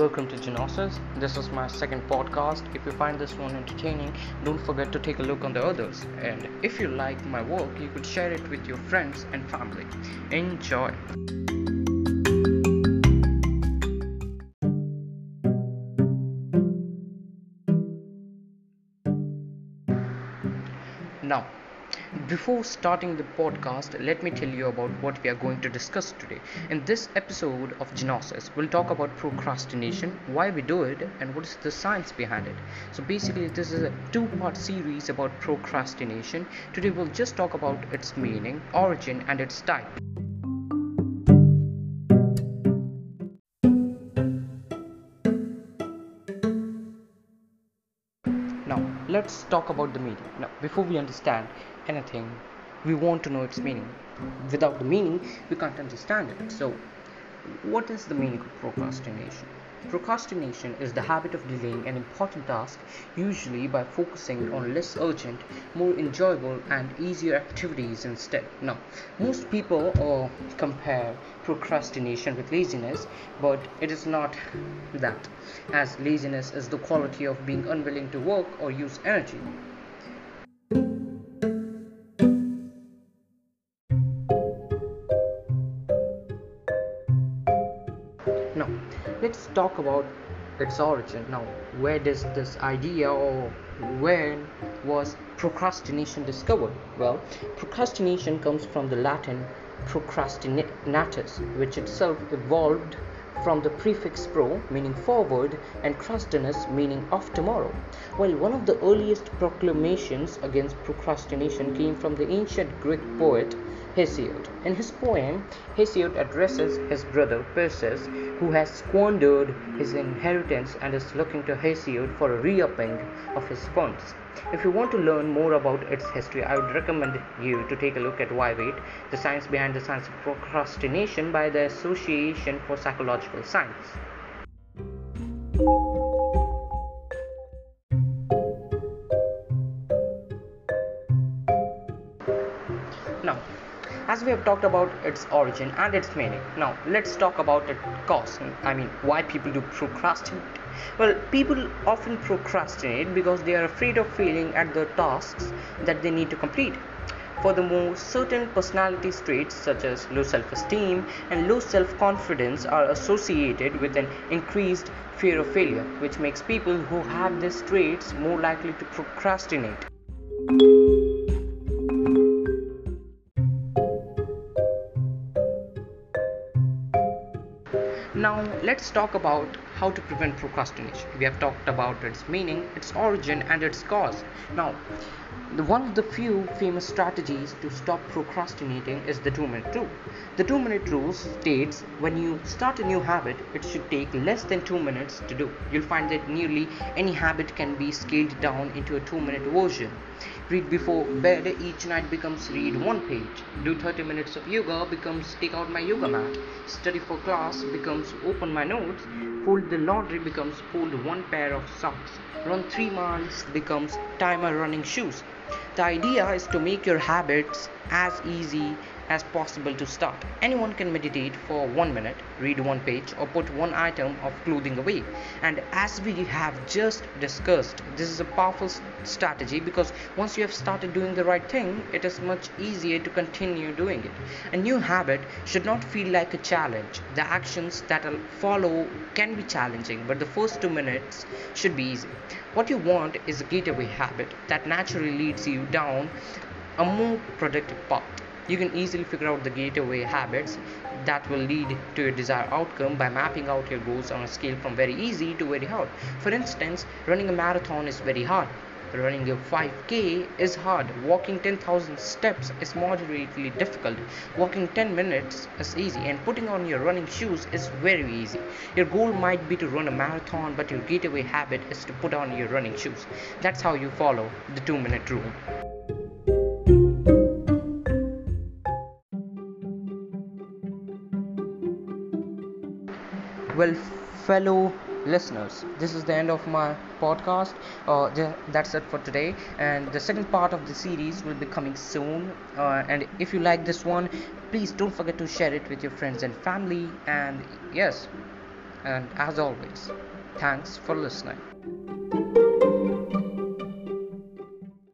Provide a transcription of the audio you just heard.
welcome to Genosis. This is my second podcast. If you find this one entertaining, don't forget to take a look on the others. And if you like my work, you could share it with your friends and family. Enjoy. Before starting the podcast, let me tell you about what we are going to discuss today. In this episode of Genosis, we'll talk about procrastination, why we do it, and what is the science behind it. So, basically, this is a two part series about procrastination. Today, we'll just talk about its meaning, origin, and its type. Let's talk about the meaning. Now, before we understand anything, we want to know its meaning. Without the meaning, we can't understand it. So, what is the meaning of procrastination? Procrastination is the habit of delaying an important task, usually by focusing on less urgent, more enjoyable, and easier activities instead. Now, most people uh, compare procrastination with laziness, but it is not that, as laziness is the quality of being unwilling to work or use energy. Let's talk about its origin. Now, where does this idea or when was procrastination discovered? Well, procrastination comes from the Latin procrastinatus, which itself evolved from the prefix pro, meaning forward, and crastinus, meaning of tomorrow. While one of the earliest proclamations against procrastination came from the ancient Greek poet Hesiod. In his poem, Hesiod addresses his brother Perseus, who has squandered his inheritance and is looking to Hesiod for a re-upping of his funds. If you want to learn more about its history, I would recommend you to take a look at Why Wait, the science behind the science of procrastination by the Association for Psychological Science. Now, as we have talked about its origin and its meaning, now let's talk about its cause. I mean, why people do procrastinate. Well, people often procrastinate because they are afraid of failing at the tasks that they need to complete. Furthermore, certain personality traits such as low self esteem and low self confidence are associated with an increased fear of failure, which makes people who have these traits more likely to procrastinate. Now, let's talk about how to prevent procrastination. We have talked about its meaning, its origin, and its cause. Now, the, one of the few famous strategies to stop procrastinating is the two minute rule. The two minute rule states when you start a new habit, it should take less than two minutes to do. You'll find that nearly any habit can be scaled down into a two minute version. Read before bed each night becomes read one page. Do 30 minutes of yoga becomes take out my yoga mat. Study for class becomes open my notes. Fold the laundry becomes fold one pair of socks. Run 3 miles becomes timer running shoes. The idea is to make your habits as easy as possible to start. Anyone can meditate for one minute, read one page, or put one item of clothing away. And as we have just discussed, this is a powerful strategy because once you have started doing the right thing, it is much easier to continue doing it. A new habit should not feel like a challenge. The actions that follow can be challenging, but the first two minutes should be easy. What you want is a getaway habit that naturally leads you down a more productive path. You can easily figure out the gateway habits that will lead to your desired outcome by mapping out your goals on a scale from very easy to very hard. For instance, running a marathon is very hard. Running a 5k is hard. Walking 10,000 steps is moderately difficult. Walking 10 minutes is easy. And putting on your running shoes is very easy. Your goal might be to run a marathon, but your gateway habit is to put on your running shoes. That's how you follow the 2 minute rule. well fellow listeners. This is the end of my podcast uh, th- that's it for today. And the second part of the series will be coming soon. Uh, and if you like this one please don't forget to share it with your friends and family. And yes And as always, thanks for listening.